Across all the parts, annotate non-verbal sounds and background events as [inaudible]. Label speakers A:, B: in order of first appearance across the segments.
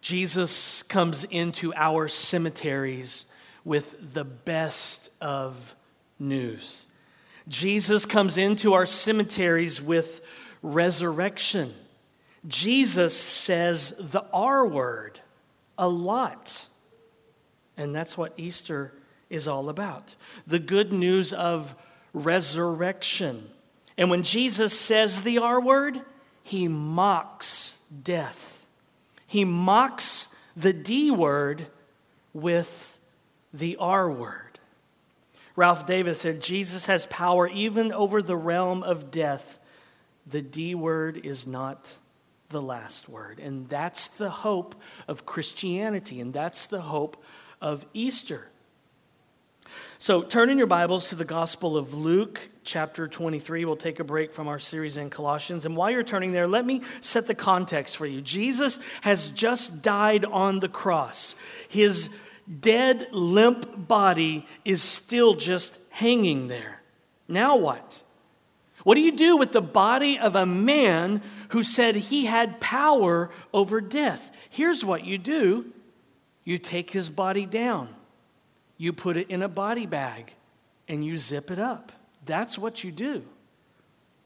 A: Jesus comes into our cemeteries with the best of news. Jesus comes into our cemeteries with resurrection. Jesus says the R word a lot. And that's what Easter is all about the good news of resurrection. And when Jesus says the R word, he mocks death. He mocks the D word with the R word. Ralph Davis said Jesus has power even over the realm of death. The D word is not the last word. And that's the hope of Christianity, and that's the hope of Easter. So turn in your Bibles to the Gospel of Luke, chapter 23. We'll take a break from our series in Colossians. And while you're turning there, let me set the context for you. Jesus has just died on the cross. His dead, limp body is still just hanging there. Now what? What do you do with the body of a man who said he had power over death? Here's what you do you take his body down you put it in a body bag and you zip it up. That's what you do.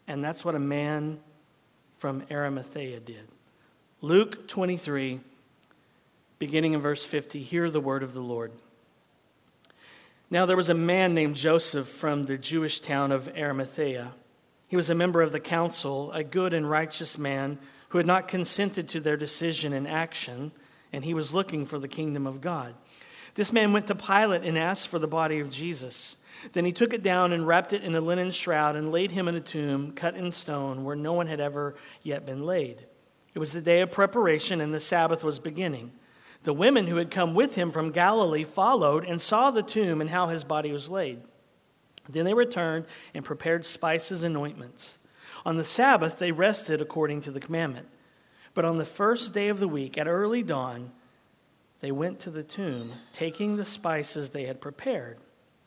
A: And that's what a man from Arimathea did. Luke 23, beginning in verse 50, hear the word of the Lord. Now there was a man named Joseph from the Jewish town of Arimathea. He was a member of the council, a good and righteous man who had not consented to their decision and action, and he was looking for the kingdom of God. This man went to Pilate and asked for the body of Jesus. Then he took it down and wrapped it in a linen shroud and laid him in a tomb cut in stone where no one had ever yet been laid. It was the day of preparation and the Sabbath was beginning. The women who had come with him from Galilee followed and saw the tomb and how his body was laid. Then they returned and prepared spices and ointments. On the Sabbath, they rested according to the commandment. But on the first day of the week, at early dawn, they went to the tomb, taking the spices they had prepared,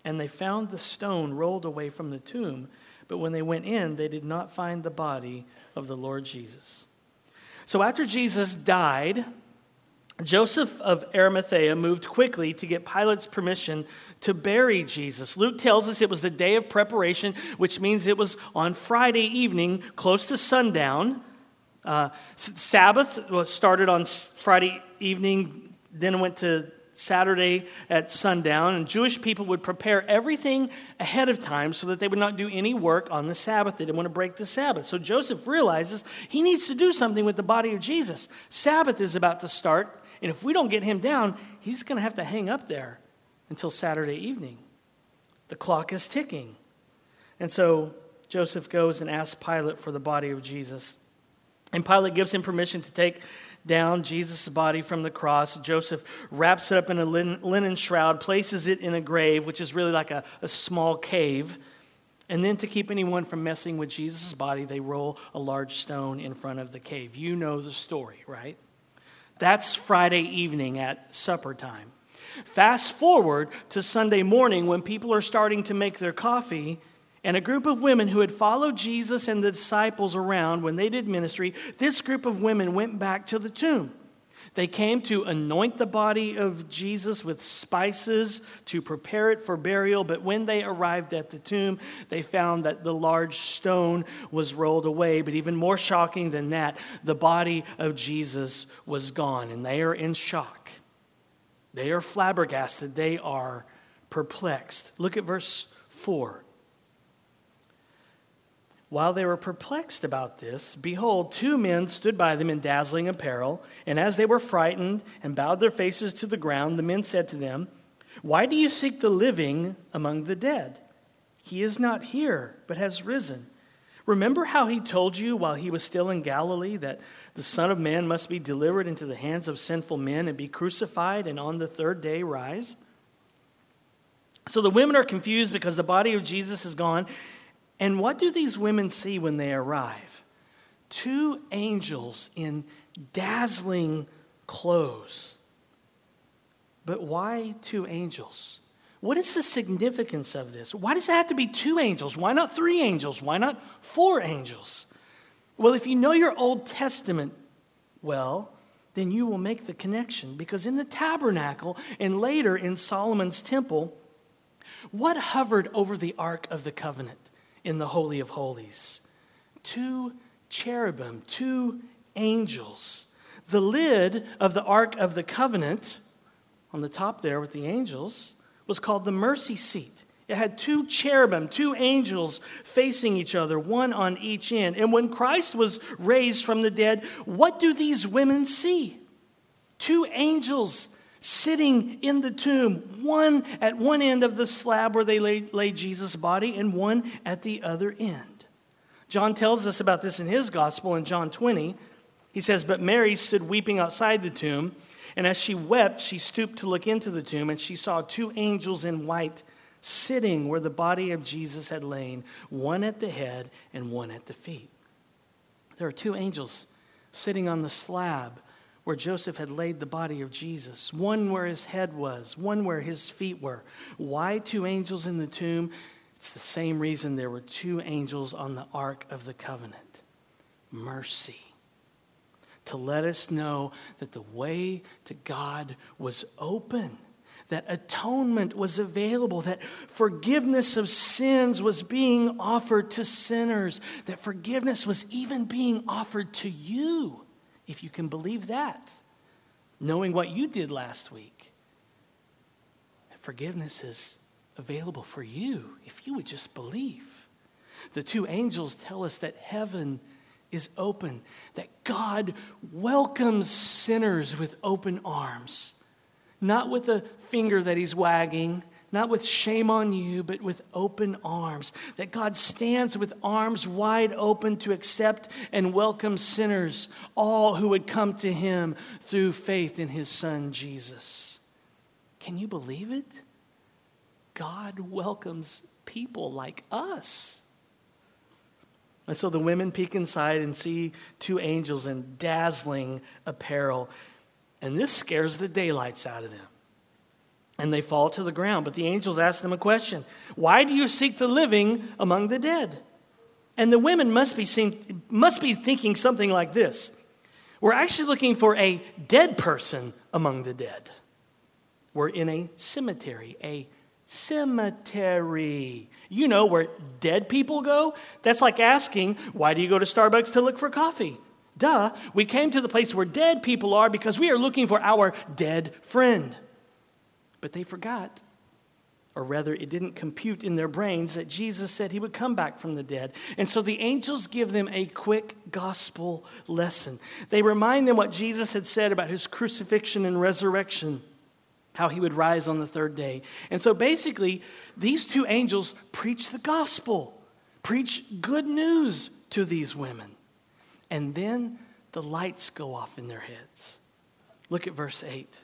A: and they found the stone rolled away from the tomb. But when they went in, they did not find the body of the Lord Jesus. So after Jesus died, Joseph of Arimathea moved quickly to get Pilate's permission to bury Jesus. Luke tells us it was the day of preparation, which means it was on Friday evening, close to sundown. Uh, Sabbath was started on Friday evening, then went to Saturday at sundown, and Jewish people would prepare everything ahead of time so that they would not do any work on the Sabbath. They didn't want to break the Sabbath. So Joseph realizes he needs to do something with the body of Jesus. Sabbath is about to start, and if we don't get him down, he's going to have to hang up there until Saturday evening. The clock is ticking. And so Joseph goes and asks Pilate for the body of Jesus. And Pilate gives him permission to take down Jesus' body from the cross. Joseph wraps it up in a linen shroud, places it in a grave, which is really like a, a small cave. And then to keep anyone from messing with Jesus' body, they roll a large stone in front of the cave. You know the story, right? That's Friday evening at supper time. Fast forward to Sunday morning when people are starting to make their coffee and a group of women who had followed Jesus and the disciples around when they did ministry, this group of women went back to the tomb. They came to anoint the body of Jesus with spices to prepare it for burial, but when they arrived at the tomb, they found that the large stone was rolled away. But even more shocking than that, the body of Jesus was gone, and they are in shock. They are flabbergasted, they are perplexed. Look at verse 4. While they were perplexed about this, behold, two men stood by them in dazzling apparel. And as they were frightened and bowed their faces to the ground, the men said to them, Why do you seek the living among the dead? He is not here, but has risen. Remember how he told you while he was still in Galilee that the Son of Man must be delivered into the hands of sinful men and be crucified and on the third day rise? So the women are confused because the body of Jesus is gone and what do these women see when they arrive? Two angels in dazzling clothes. But why two angels? What is the significance of this? Why does it have to be two angels? Why not three angels? Why not four angels? Well, if you know your Old Testament well, then you will make the connection. Because in the tabernacle and later in Solomon's temple, what hovered over the Ark of the Covenant in the Holy of Holies? Two cherubim, two angels. The lid of the Ark of the Covenant, on the top there with the angels, was called the mercy seat. It had two cherubim, two angels facing each other, one on each end. And when Christ was raised from the dead, what do these women see? Two angels sitting in the tomb, one at one end of the slab where they laid, laid Jesus' body, and one at the other end. John tells us about this in his gospel in John 20. He says, But Mary stood weeping outside the tomb, and as she wept, she stooped to look into the tomb, and she saw two angels in white sitting where the body of Jesus had lain, one at the head and one at the feet. There are two angels sitting on the slab where Joseph had laid the body of Jesus, one where his head was, one where his feet were. Why two angels in the tomb? It's the same reason there were two angels on the Ark of the Covenant mercy. To let us know that the way to God was open that atonement was available, that forgiveness of sins was being offered to sinners, that forgiveness was even being offered to you, if you can believe that, knowing what you did last week. Forgiveness is available for you if you would just believe. The two angels tell us that heaven is open, that God welcomes sinners with open arms not with a finger that he's wagging, not with shame on you, but with open arms. That God stands with arms wide open to accept and welcome sinners, all who would come to him through faith in his son Jesus. Can you believe it? God welcomes people like us. And so the women peek inside and see two angels in dazzling apparel. And this scares the daylights out of them. And they fall to the ground. But the angels ask them a question Why do you seek the living among the dead? And the women must be, seeing, must be thinking something like this We're actually looking for a dead person among the dead. We're in a cemetery, a cemetery. You know where dead people go? That's like asking, Why do you go to Starbucks to look for coffee? Duh, we came to the place where dead people are because we are looking for our dead friend. But they forgot, or rather, it didn't compute in their brains that Jesus said he would come back from the dead. And so the angels give them a quick gospel lesson. They remind them what Jesus had said about his crucifixion and resurrection, how he would rise on the third day. And so basically, these two angels preach the gospel, preach good news to these women. And then the lights go off in their heads. Look at verse 8.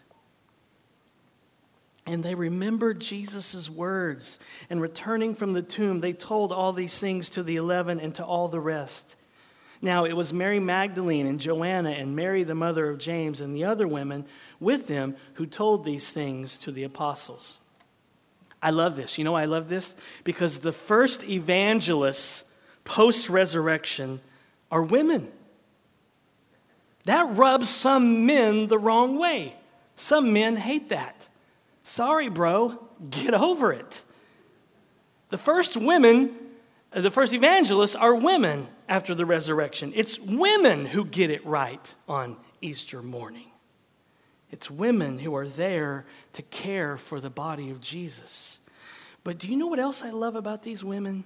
A: And they remembered Jesus' words. And returning from the tomb, they told all these things to the eleven and to all the rest. Now, it was Mary Magdalene and Joanna and Mary, the mother of James, and the other women with them who told these things to the apostles. I love this. You know I love this? Because the first evangelists post resurrection are women. That rubs some men the wrong way. Some men hate that. Sorry, bro, get over it. The first women, uh, the first evangelists are women after the resurrection. It's women who get it right on Easter morning. It's women who are there to care for the body of Jesus. But do you know what else I love about these women?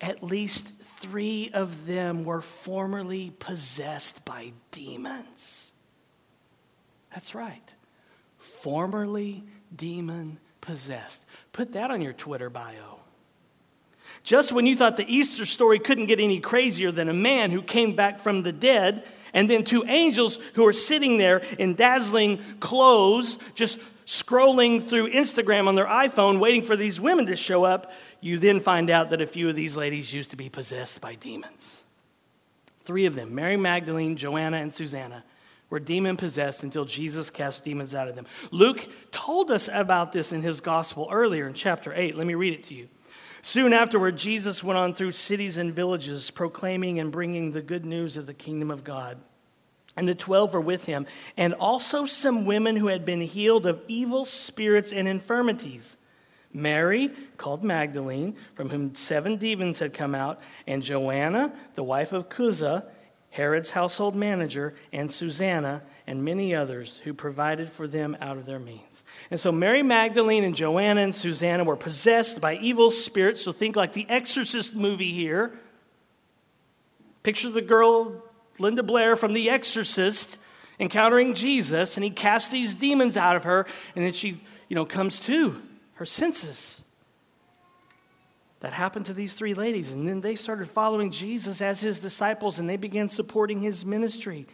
A: At least three of them were formerly possessed by demons. That's right. Formerly demon possessed. Put that on your Twitter bio. Just when you thought the Easter story couldn't get any crazier than a man who came back from the dead, and then two angels who are sitting there in dazzling clothes, just scrolling through Instagram on their iPhone, waiting for these women to show up, you then find out that a few of these ladies used to be possessed by demons. Three of them, Mary Magdalene, Joanna, and Susanna, were demon possessed until Jesus cast demons out of them. Luke told us about this in his gospel earlier in chapter 8. Let me read it to you. Soon afterward, Jesus went on through cities and villages, proclaiming and bringing the good news of the kingdom of God. and the twelve were with him, and also some women who had been healed of evil spirits and infirmities. Mary, called Magdalene, from whom seven demons had come out, and Joanna, the wife of Chuza, Herod's household manager, and Susanna, and many others who provided for them out of their means. And so Mary Magdalene and Joanna and Susanna were possessed by evil spirits. So think like the Exorcist movie here. Picture the girl Linda Blair from The Exorcist encountering Jesus, and he casts these demons out of her, and then she, you know, comes to her senses. That happened to these three ladies, and then they started following Jesus as his disciples, and they began supporting his ministry.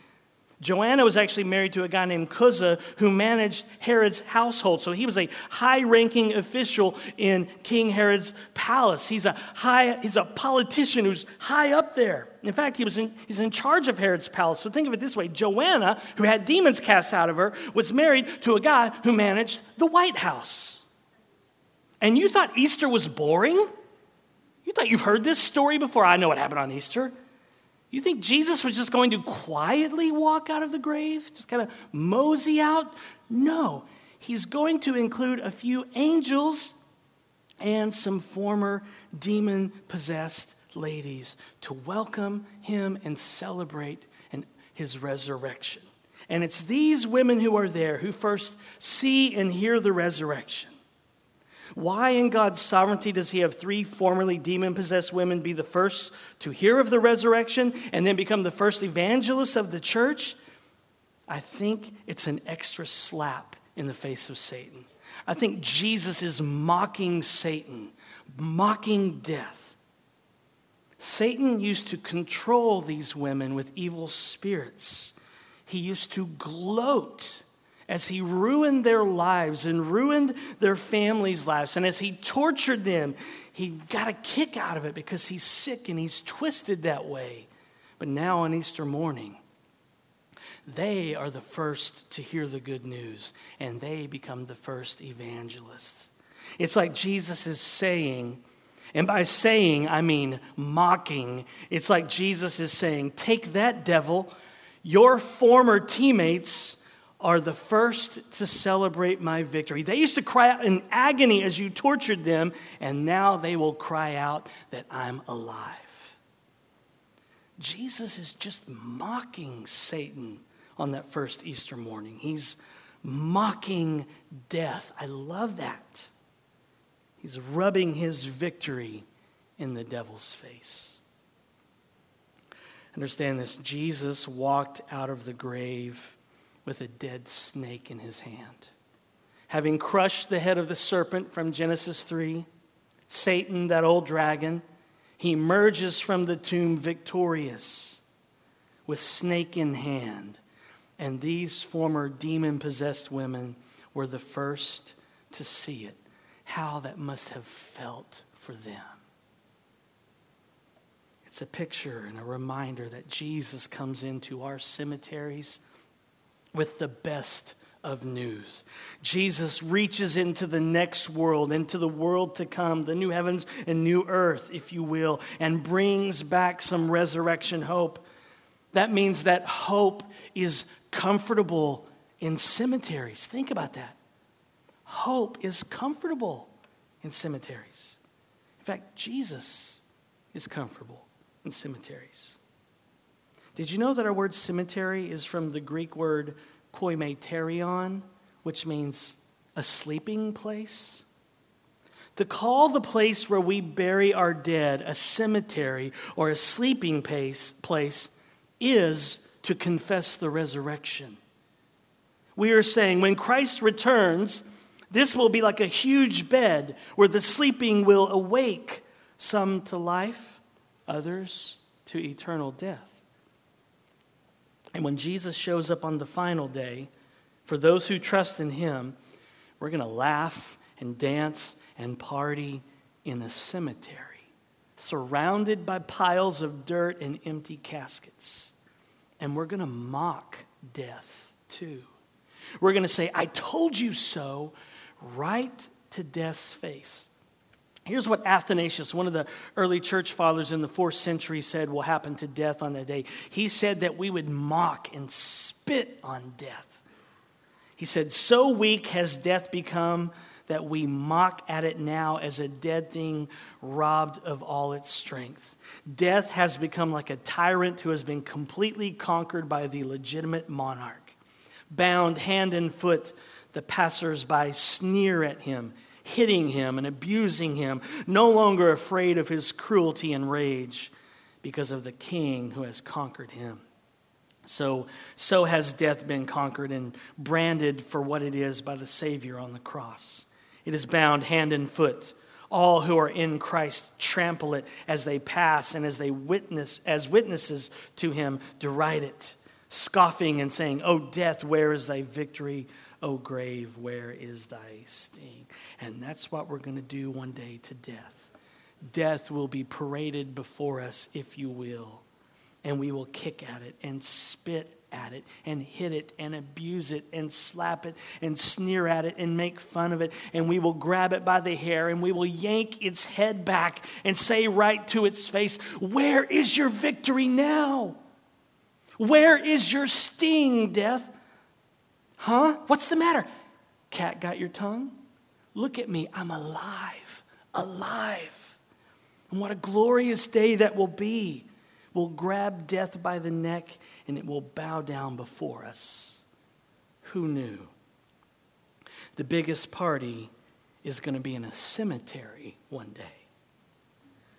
A: Joanna was actually married to a guy named Chuza who managed Herod's household. So he was a high ranking official in King Herod's palace. He's a, high, he's a politician who's high up there. In fact, he was in, he's in charge of Herod's palace. So think of it this way Joanna, who had demons cast out of her, was married to a guy who managed the White House. And you thought Easter was boring? You thought you've heard this story before? I know what happened on Easter. You think Jesus was just going to quietly walk out of the grave, just kind of mosey out? No, he's going to include a few angels and some former demon possessed ladies to welcome him and celebrate his resurrection. And it's these women who are there who first see and hear the resurrection. Why, in God's sovereignty, does He have three formerly demon possessed women be the first to hear of the resurrection and then become the first evangelists of the church? I think it's an extra slap in the face of Satan. I think Jesus is mocking Satan, mocking death. Satan used to control these women with evil spirits. He used to gloat as he ruined their lives and ruined their families' lives, and as he tortured them, he got a kick out of it because he's sick and he's twisted that way. But now on Easter morning, they are the first to hear the good news, and they become the first evangelists. It's like Jesus is saying, and by saying, I mean mocking. It's like Jesus is saying, Take that, devil. Your former teammates are the first to celebrate my victory. They used to cry out in agony as you tortured them, and now they will cry out that I'm alive. Jesus is just mocking Satan on that first Easter morning. He's mocking death. I love that. He's rubbing his victory in the devil's face. Understand this Jesus walked out of the grave with a dead snake in his hand. Having crushed the head of the serpent from Genesis 3, Satan, that old dragon, he emerges from the tomb victorious with snake in hand. And these former demon possessed women were the first to see it. How that must have felt for them. It's a picture and a reminder that Jesus comes into our cemeteries with the best of news. Jesus reaches into the next world, into the world to come, the new heavens and new earth, if you will, and brings back some resurrection hope. That means that hope is comfortable in cemeteries. Think about that. Hope is comfortable in cemeteries. In fact, Jesus is comfortable in cemeteries. Did you know that our word cemetery is from the Greek word koimeterion, which means a sleeping place? To call the place where we bury our dead a cemetery or a sleeping place, place is to confess the resurrection. We are saying when Christ returns, this will be like a huge bed where the sleeping will awake, some to life, others to eternal death. And when Jesus shows up on the final day, for those who trust in him, we're going to laugh and dance and party in a cemetery, surrounded by piles of dirt and empty caskets. And we're going to mock death too. We're going to say, I told you so, right to death's face. Here's what Athanasius, one of the early church fathers in the fourth century, said will happen to death on that day. He said that we would mock and spit on death. He said, So weak has death become that we mock at it now as a dead thing robbed of all its strength. Death has become like a tyrant who has been completely conquered by the legitimate monarch. Bound hand and foot, the passersby sneer at him hitting him and abusing him, no longer afraid of his cruelty and rage because of the king who has conquered him. So, so has death been conquered and branded for what it is by the Savior on the cross. It is bound hand and foot. All who are in Christ trample it as they pass and as they witness, as witnesses to him, deride it, scoffing and saying, O death, where is thy victory? O grave, where is thy sting? And that's what we're going to do one day to death. Death will be paraded before us, if you will, and we will kick at it and spit at it and hit it and abuse it and slap it and sneer at it and make fun of it. And we will grab it by the hair and we will yank its head back and say right to its face, Where is your victory now? Where is your sting, death? Huh? What's the matter? Cat got your tongue? Look at me. I'm alive. Alive. And what a glorious day that will be. We'll grab death by the neck and it will bow down before us. Who knew? The biggest party is going to be in a cemetery one day.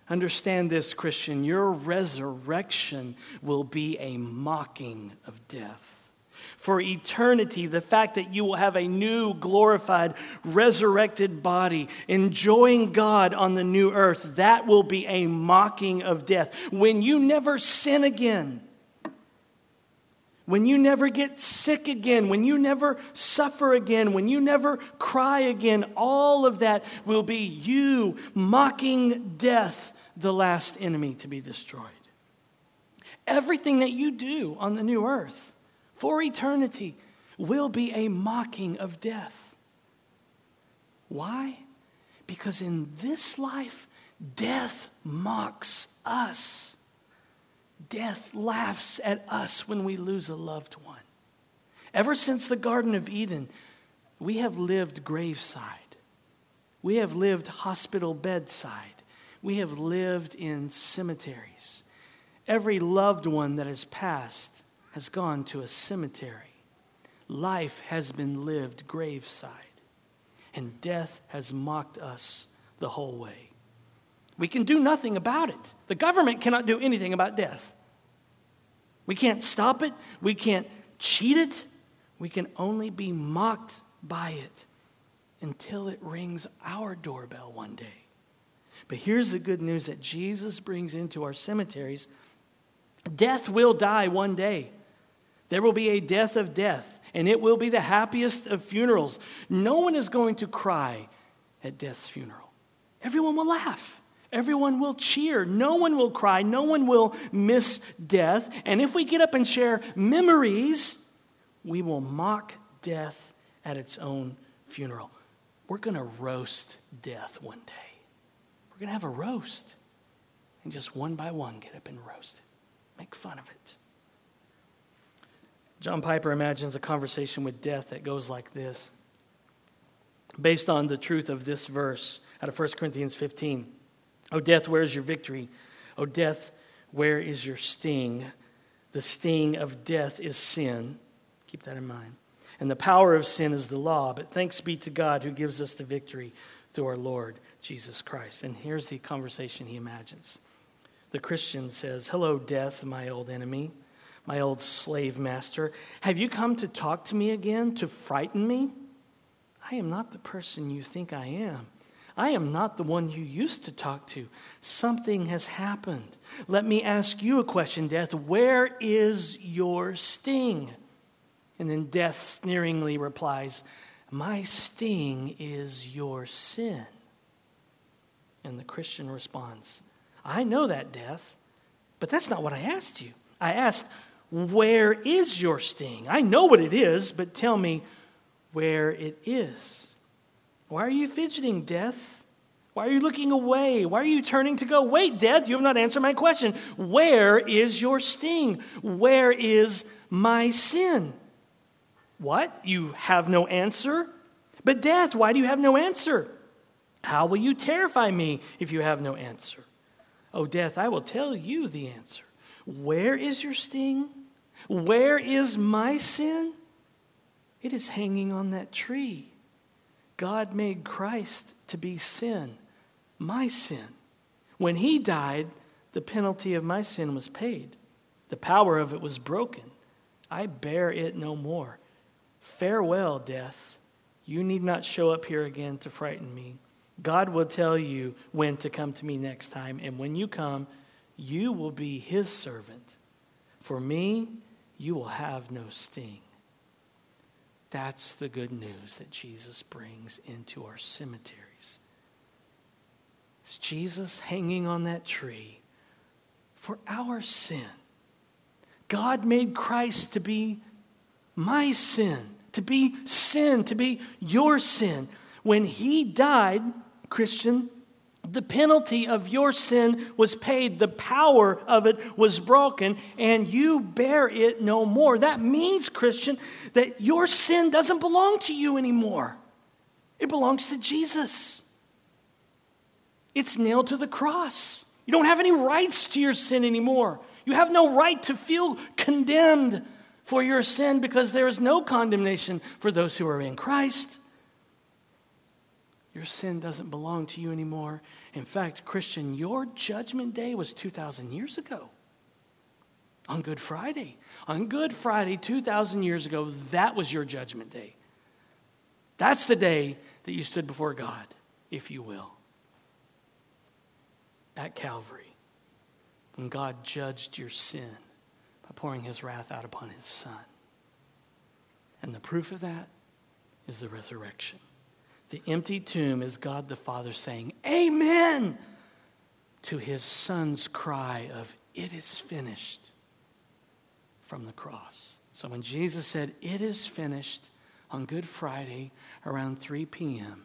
A: Understand this, Christian. Your resurrection will be a mocking of death for eternity, the fact that you will have a new, glorified, resurrected body, enjoying God on the new earth, that will be a mocking of death. When you never sin again, when you never get sick again, when you never suffer again, when you never cry again, all of that will be you mocking death, the last enemy to be destroyed. Everything that you do on the new earth for eternity will be a mocking of death. Why? Because in this life, death mocks us. Death laughs at us when we lose a loved one. Ever since the Garden of Eden, we have lived graveside. We have lived hospital bedside. We have lived in cemeteries. Every loved one that has passed has gone to a cemetery. Life has been lived graveside, and death has mocked us the whole way. We can do nothing about it. The government cannot do anything about death. We can't stop it, we can't cheat it, we can only be mocked by it until it rings our doorbell one day. But here's the good news that Jesus brings into our cemeteries death will die one day. There will be a death of death, and it will be the happiest of funerals. No one is going to cry at death's funeral. Everyone will laugh. Everyone will cheer. No one will cry. No one will miss death. And if we get up and share memories, we will mock death at its own funeral. We're going to roast death one day. We're going to have a roast. And just one by one, get up and roast it. Make fun of it. John Piper imagines a conversation with death that goes like this. Based on the truth of this verse out of 1 Corinthians 15. O death, where is your victory? O death, where is your sting? The sting of death is sin. Keep that in mind. And the power of sin is the law. But thanks be to God who gives us the victory through our Lord Jesus Christ. And here's the conversation he imagines. The Christian says, Hello, death, my old enemy my old slave master. Have you come to talk to me again, to frighten me? I am not the person you think I am. I am not the one you used to talk to. Something has happened. Let me ask you a question, Death. Where is your sting? And then Death sneeringly replies, My sting is your sin. And the Christian responds, I know that, Death, but that's not what I asked you. I asked, where is your sting? I know what it is, but tell me where it is. Why are you fidgeting, death? Why are you looking away? Why are you turning to go? Wait, death, you have not answered my question. Where is your sting? Where is my sin? What? You have no answer? But death, why do you have no answer? How will you terrify me if you have no answer? Oh, death, I will tell you the answer. Where is your sting? Where is my sin? It is hanging on that tree. God made Christ to be sin my sin. When he died, the penalty of my sin was paid. The power of it was broken. I bear it no more. Farewell, death. You need not show up here again to frighten me. God will tell you when to come to me next time, and when you come, you will be his servant. For me, you will have no sting. That's the good news that Jesus brings into our cemeteries. It's Jesus hanging on that tree for our sin. God made Christ to be my sin, to be sin, to be your sin. When he died, Christian, the penalty of your sin was paid, the power of it was broken, and you bear it no more. That means, Christian, that your sin doesn't belong to you anymore, it belongs to Jesus. It's nailed to the cross. You don't have any rights to your sin anymore. You have no right to feel condemned for your sin because there is no condemnation for those who are in Christ. Your sin doesn't belong to you anymore. In fact, Christian, your judgment day was 2,000 years ago on Good Friday. On Good Friday, 2,000 years ago, that was your judgment day. That's the day that you stood before God, if you will at Calvary when God judged your sin by pouring his wrath out upon his son. And the proof of that is the resurrection. The empty tomb is God the Father saying, Amen, to his son's cry of, It is finished from the cross. So when Jesus said, It is finished on Good Friday around 3 p.m.,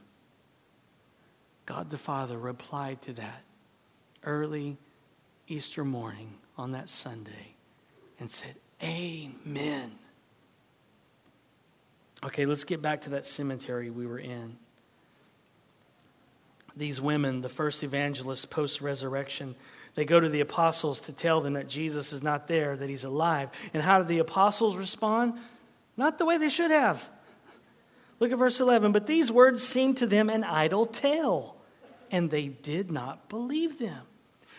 A: God the Father replied to that early Easter morning on that Sunday and said, Amen. Okay, let's get back to that cemetery we were in. These women, the first evangelists post resurrection, they go to the apostles to tell them that Jesus is not there, that he's alive. And how do the apostles respond? Not the way they should have. Look at verse 11. But these words seemed to them an idle tale, and they did not believe them.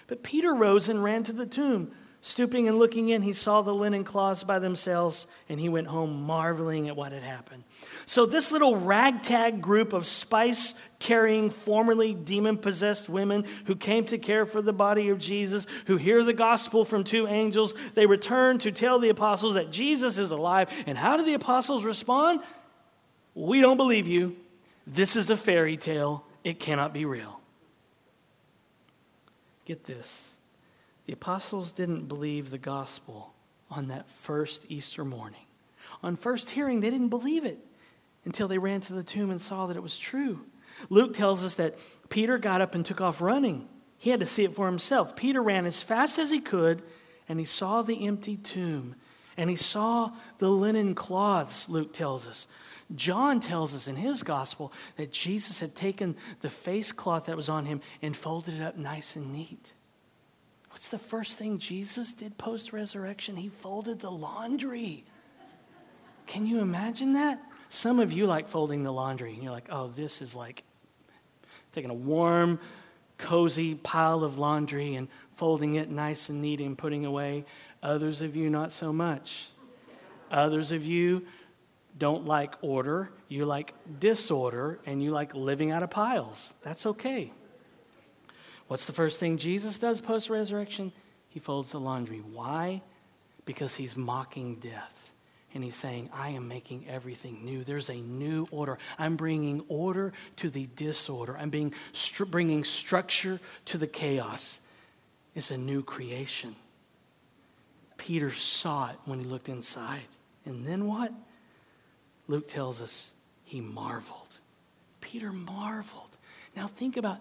A: But Peter rose and ran to the tomb. Stooping and looking in, he saw the linen cloths by themselves, and he went home marveling at what had happened. So, this little ragtag group of spice carrying, formerly demon possessed women who came to care for the body of Jesus, who hear the gospel from two angels, they return to tell the apostles that Jesus is alive. And how do the apostles respond? We don't believe you. This is a fairy tale, it cannot be real. Get this the apostles didn't believe the gospel on that first Easter morning. On first hearing, they didn't believe it until they ran to the tomb and saw that it was true. Luke tells us that Peter got up and took off running. He had to see it for himself. Peter ran as fast as he could, and he saw the empty tomb, and he saw the linen cloths, Luke tells us. John tells us in his gospel that Jesus had taken the face cloth that was on him and folded it up nice and neat. What's the first thing Jesus did post resurrection? He folded the laundry. Can you imagine that? Some of you like folding the laundry, and you're like, oh, this is like taking a warm, cozy pile of laundry and folding it nice and neat and putting away. Others of you, not so much. Others of you, don't like order, you like disorder, and you like living out of piles. That's okay. What's the first thing Jesus does post resurrection? He folds the laundry. Why? Because he's mocking death. And he's saying, I am making everything new. There's a new order. I'm bringing order to the disorder. I'm being, bringing structure to the chaos. It's a new creation. Peter saw it when he looked inside. And then what? Luke tells us he marveled. Peter marveled. Now think about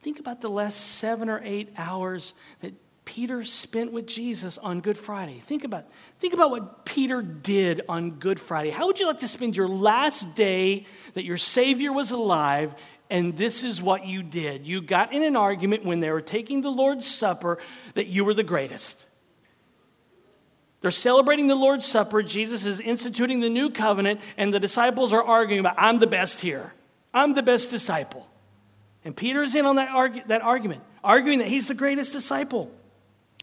A: Think about the last seven or eight hours that Peter spent with Jesus on Good Friday. Think about, think about what Peter did on Good Friday. How would you like to spend your last day that your Savior was alive and this is what you did? You got in an argument when they were taking the Lord's Supper that you were the greatest. They're celebrating the Lord's Supper. Jesus is instituting the new covenant, and the disciples are arguing about, I'm the best here. I'm the best disciple. And Peter's in on that, that argument, arguing that he's the greatest disciple.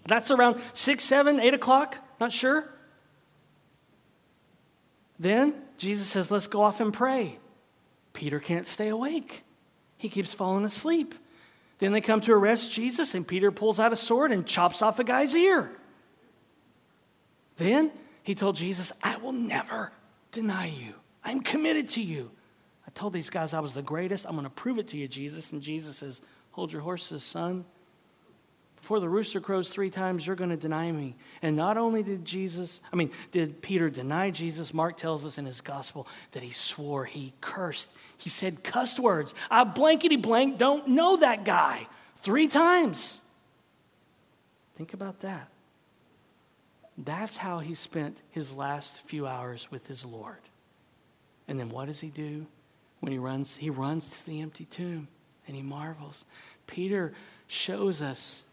A: That's around 6, 7, 8 o'clock, not sure. Then Jesus says, Let's go off and pray. Peter can't stay awake, he keeps falling asleep. Then they come to arrest Jesus, and Peter pulls out a sword and chops off a guy's ear. Then he told Jesus, I will never deny you. I'm committed to you. Told these guys I was the greatest. I'm going to prove it to you, Jesus. And Jesus says, Hold your horses, son. Before the rooster crows three times, you're going to deny me. And not only did Jesus, I mean, did Peter deny Jesus, Mark tells us in his gospel that he swore, he cursed, he said cuss words. I blankety blank don't know that guy three times. Think about that. That's how he spent his last few hours with his Lord. And then what does he do when he runs? He runs to the empty tomb and he marvels. Peter shows us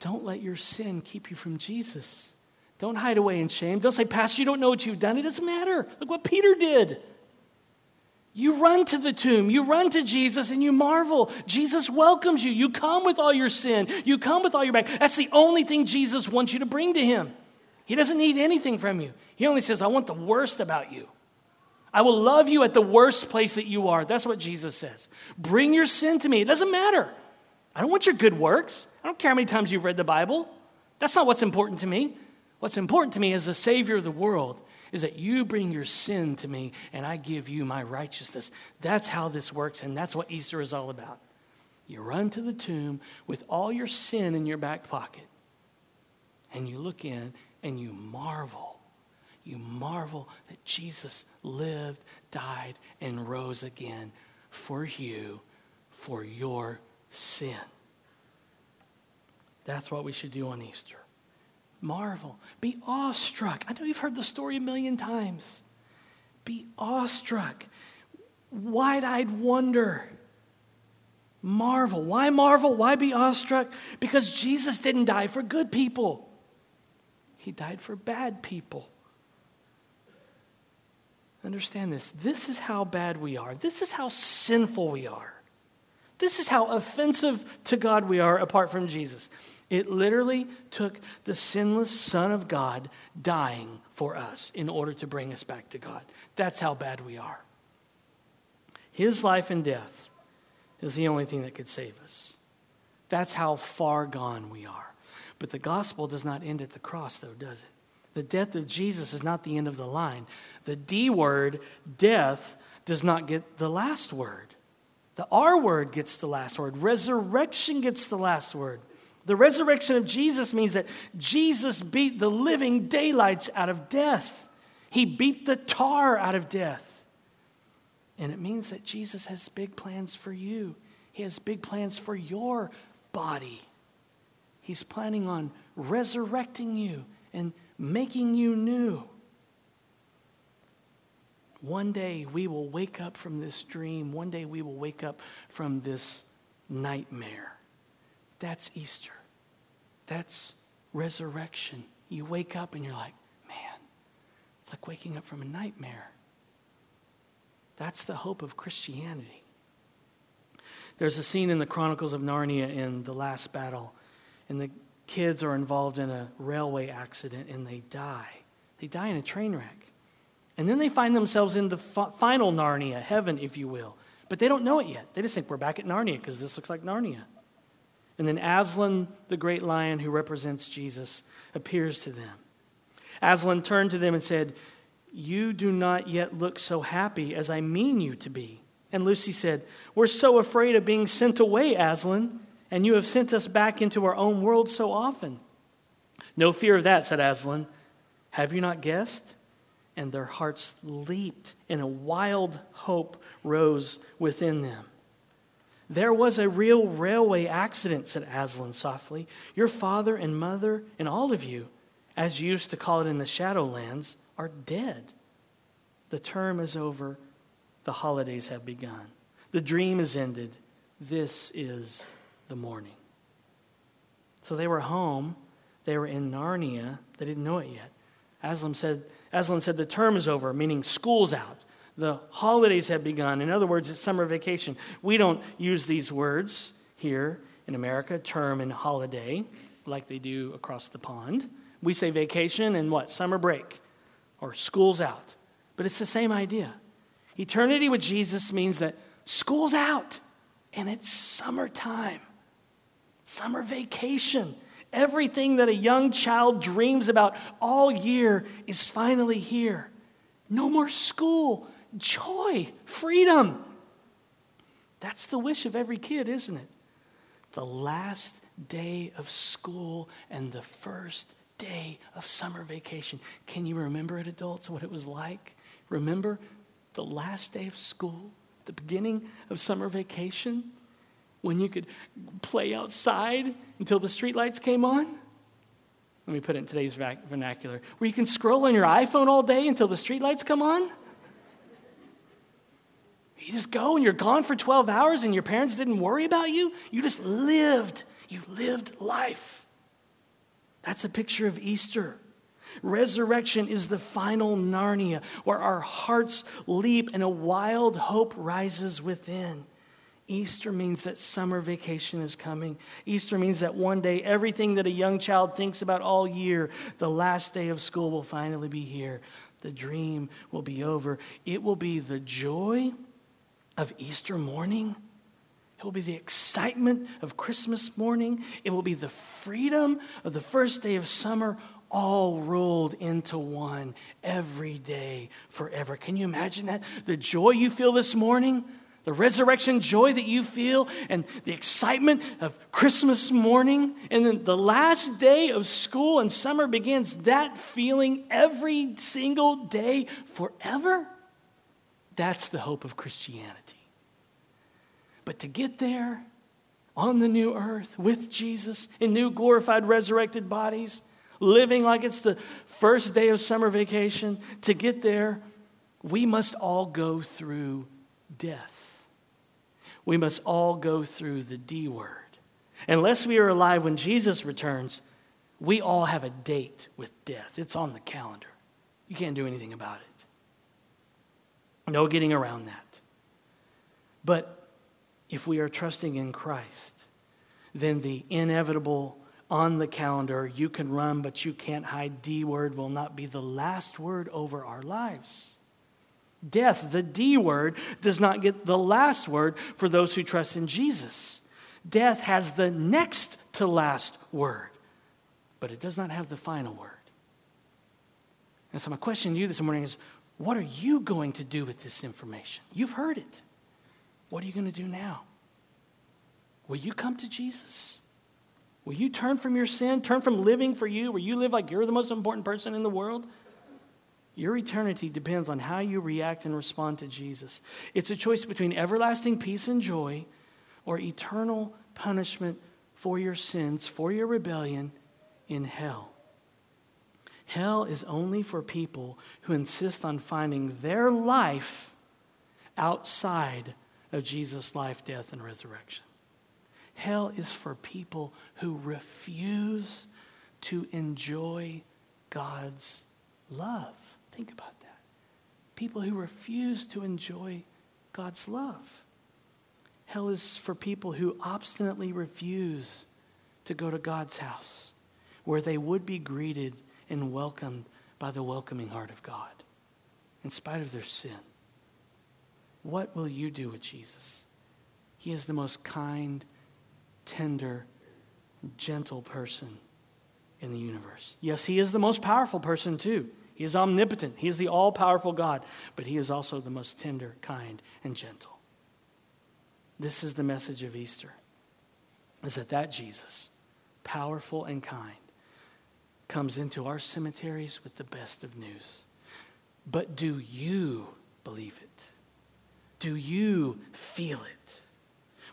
A: don't let your sin keep you from Jesus. Don't hide away in shame. Don't say, Pastor, you don't know what you've done. It doesn't matter. Look what Peter did. You run to the tomb, you run to Jesus, and you marvel. Jesus welcomes you. You come with all your sin, you come with all your back. That's the only thing Jesus wants you to bring to him. He doesn't need anything from you. He only says, I want the worst about you. I will love you at the worst place that you are. That's what Jesus says. Bring your sin to me. It doesn't matter. I don't want your good works. I don't care how many times you've read the Bible. That's not what's important to me. What's important to me as the Savior of the world is that you bring your sin to me and I give you my righteousness. That's how this works, and that's what Easter is all about. You run to the tomb with all your sin in your back pocket, and you look in and you marvel. You marvel that Jesus lived, died, and rose again for you, for your sin. That's what we should do on Easter. Marvel. Be awestruck. I know you've heard the story a million times. Be awestruck. Wide eyed wonder. Marvel. Why marvel? Why be awestruck? Because Jesus didn't die for good people. He died for bad people. Understand this. This is how bad we are. This is how sinful we are. This is how offensive to God we are apart from Jesus. It literally took the sinless Son of God dying for us in order to bring us back to God. That's how bad we are. His life and death is the only thing that could save us. That's how far gone we are. But the gospel does not end at the cross, though, does it? The death of Jesus is not the end of the line. The D word, death, does not get the last word. The R word gets the last word. Resurrection gets the last word. The resurrection of Jesus means that Jesus beat the living daylights out of death. He beat the tar out of death. And it means that Jesus has big plans for you. He has big plans for your body. He's planning on resurrecting you and making you new. One day we will wake up from this dream. One day we will wake up from this nightmare. That's Easter. That's resurrection. You wake up and you're like, man, it's like waking up from a nightmare. That's the hope of Christianity. There's a scene in the Chronicles of Narnia in the last battle and the kids are involved in a railway accident and they die. They die in a train wreck. And then they find themselves in the fi- final Narnia, heaven, if you will. But they don't know it yet. They just think we're back at Narnia because this looks like Narnia. And then Aslan, the great lion who represents Jesus, appears to them. Aslan turned to them and said, You do not yet look so happy as I mean you to be. And Lucy said, We're so afraid of being sent away, Aslan and you have sent us back into our own world so often. No fear of that, said Aslan. Have you not guessed? And their hearts leaped, and a wild hope rose within them. There was a real railway accident, said Aslan softly. Your father and mother and all of you, as you used to call it in the Shadowlands, are dead. The term is over. The holidays have begun. The dream is ended. This is the morning. So they were home. They were in Narnia. They didn't know it yet. Aslan said, Aslan said the term is over, meaning school's out. The holidays have begun. In other words, it's summer vacation. We don't use these words here in America, term and holiday, like they do across the pond. We say vacation and what? Summer break or school's out. But it's the same idea. Eternity with Jesus means that school's out and it's summertime, summer vacation. Everything that a young child dreams about all year is finally here. No more school, joy, freedom. That's the wish of every kid, isn't it? The last day of school and the first day of summer vacation. Can you remember it, adults, what it was like? Remember the last day of school, the beginning of summer vacation, when you could play outside until the streetlights came on? Let me put it in today's vernacular. Where you can scroll on your iPhone all day until the streetlights come on? You just go and you're gone for 12 hours and your parents didn't worry about you. You just lived. You lived life. That's a picture of Easter. Resurrection is the final Narnia where our hearts leap and a wild hope rises within. Easter means that summer vacation is coming. Easter means that one day everything that a young child thinks about all year, the last day of school will finally be here. The dream will be over. It will be the joy of Easter morning. It will be the excitement of Christmas morning. It will be the freedom of the first day of summer, all rolled into one every day forever. Can you imagine that? The joy you feel this morning, the resurrection joy that you feel, and the excitement of Christmas morning, and then the last day of school and summer begins, that feeling every single day forever. That's the hope of Christianity. But to get there on the new earth with Jesus in new glorified resurrected bodies, living like it's the first day of summer vacation, to get there, we must all go through death. We must all go through the D word. Unless we are alive when Jesus returns, we all have a date with death. It's on the calendar. You can't do anything about it. No getting around that. But if we are trusting in Christ, then the inevitable on the calendar, you can run, but you can't hide, D word will not be the last word over our lives. Death, the D word, does not get the last word for those who trust in Jesus. Death has the next to last word, but it does not have the final word. And so, my question to you this morning is what are you going to do with this information? You've heard it. What are you going to do now? Will you come to Jesus? Will you turn from your sin, turn from living for you, where you live like you're the most important person in the world? Your eternity depends on how you react and respond to Jesus. It's a choice between everlasting peace and joy or eternal punishment for your sins, for your rebellion in hell. Hell is only for people who insist on finding their life outside of Jesus' life, death, and resurrection. Hell is for people who refuse to enjoy God's love. Think about that. People who refuse to enjoy God's love. Hell is for people who obstinately refuse to go to God's house, where they would be greeted and welcomed by the welcoming heart of God, in spite of their sin. What will you do with Jesus? He is the most kind, tender, gentle person in the universe. Yes, he is the most powerful person too. He is omnipotent. He is the all powerful God, but he is also the most tender, kind, and gentle. This is the message of Easter. Is that that Jesus, powerful and kind, comes into our cemeteries with the best of news. But do you believe it? Do you feel it?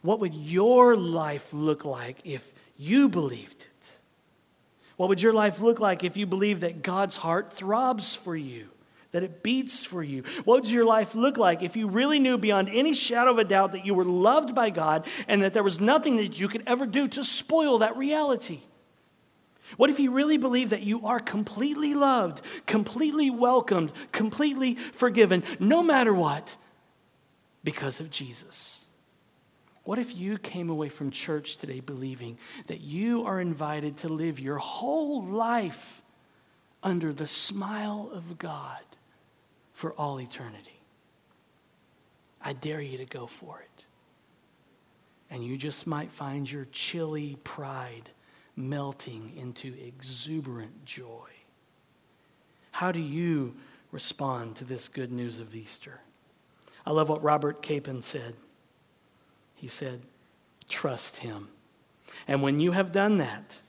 A: What would your life look like if you believed it? What would your life look like if you believed that God's heart throbs for you, that it beats for you? What would your life look like if you really knew beyond any shadow of a doubt that you were loved by God and that there was nothing that you could ever do to spoil that reality? What if you really believe that you are completely loved, completely welcomed, completely forgiven, no matter what, because of Jesus? What if you came away from church today believing that you are invited to live your whole life under the smile of God for all eternity? I dare you to go for it. And you just might find your chilly pride melting into exuberant joy. How do you respond to this good news of Easter? I love what Robert Capon said. He said, Trust Him. And when you have done that,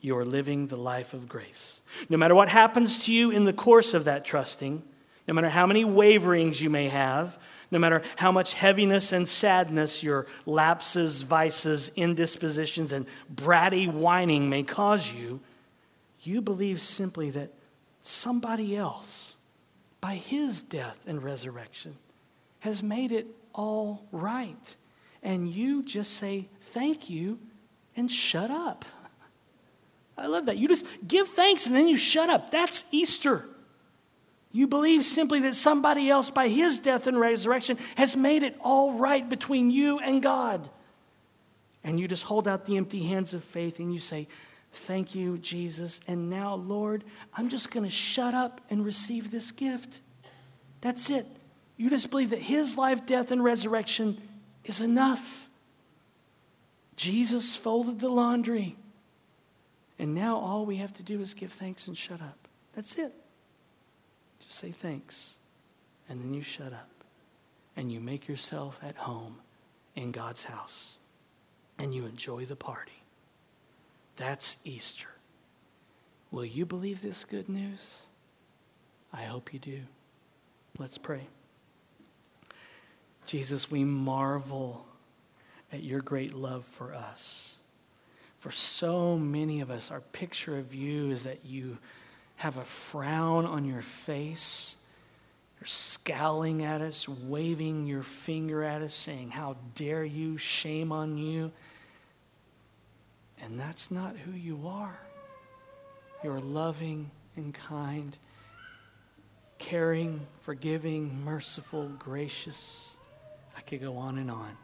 A: you are living the life of grace. No matter what happens to you in the course of that trusting, no matter how many waverings you may have, no matter how much heaviness and sadness your lapses, vices, indispositions, and bratty whining may cause you, you believe simply that somebody else, by his death and resurrection, has made it all right. And you just say thank you and shut up. [laughs] I love that. You just give thanks and then you shut up. That's Easter. You believe simply that somebody else, by his death and resurrection, has made it all right between you and God. And you just hold out the empty hands of faith and you say, Thank you, Jesus. And now, Lord, I'm just going to shut up and receive this gift. That's it. You just believe that his life, death, and resurrection is enough. Jesus folded the laundry. And now all we have to do is give thanks and shut up. That's it. Just say thanks. And then you shut up. And you make yourself at home in God's house. And you enjoy the party. That's Easter. Will you believe this good news? I hope you do. Let's pray. Jesus, we marvel at your great love for us. For so many of us, our picture of you is that you have a frown on your face. You're scowling at us, waving your finger at us, saying, How dare you? Shame on you. And that's not who you are. You're loving and kind, caring, forgiving, merciful, gracious. Could go on and on.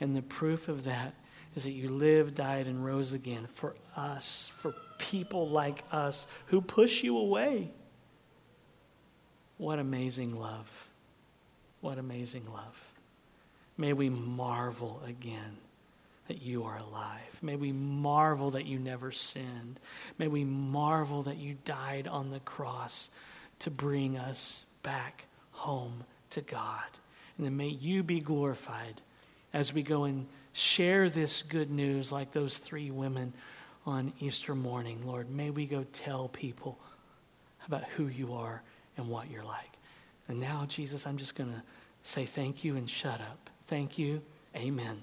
A: And the proof of that is that you lived, died, and rose again for us, for people like us who push you away. What amazing love. What amazing love. May we marvel again that you are alive. May we marvel that you never sinned. May we marvel that you died on the cross to bring us back home to God. And then may you be glorified as we go and share this good news like those three women on Easter morning. Lord, may we go tell people about who you are and what you're like. And now, Jesus, I'm just going to say thank you and shut up. Thank you. Amen.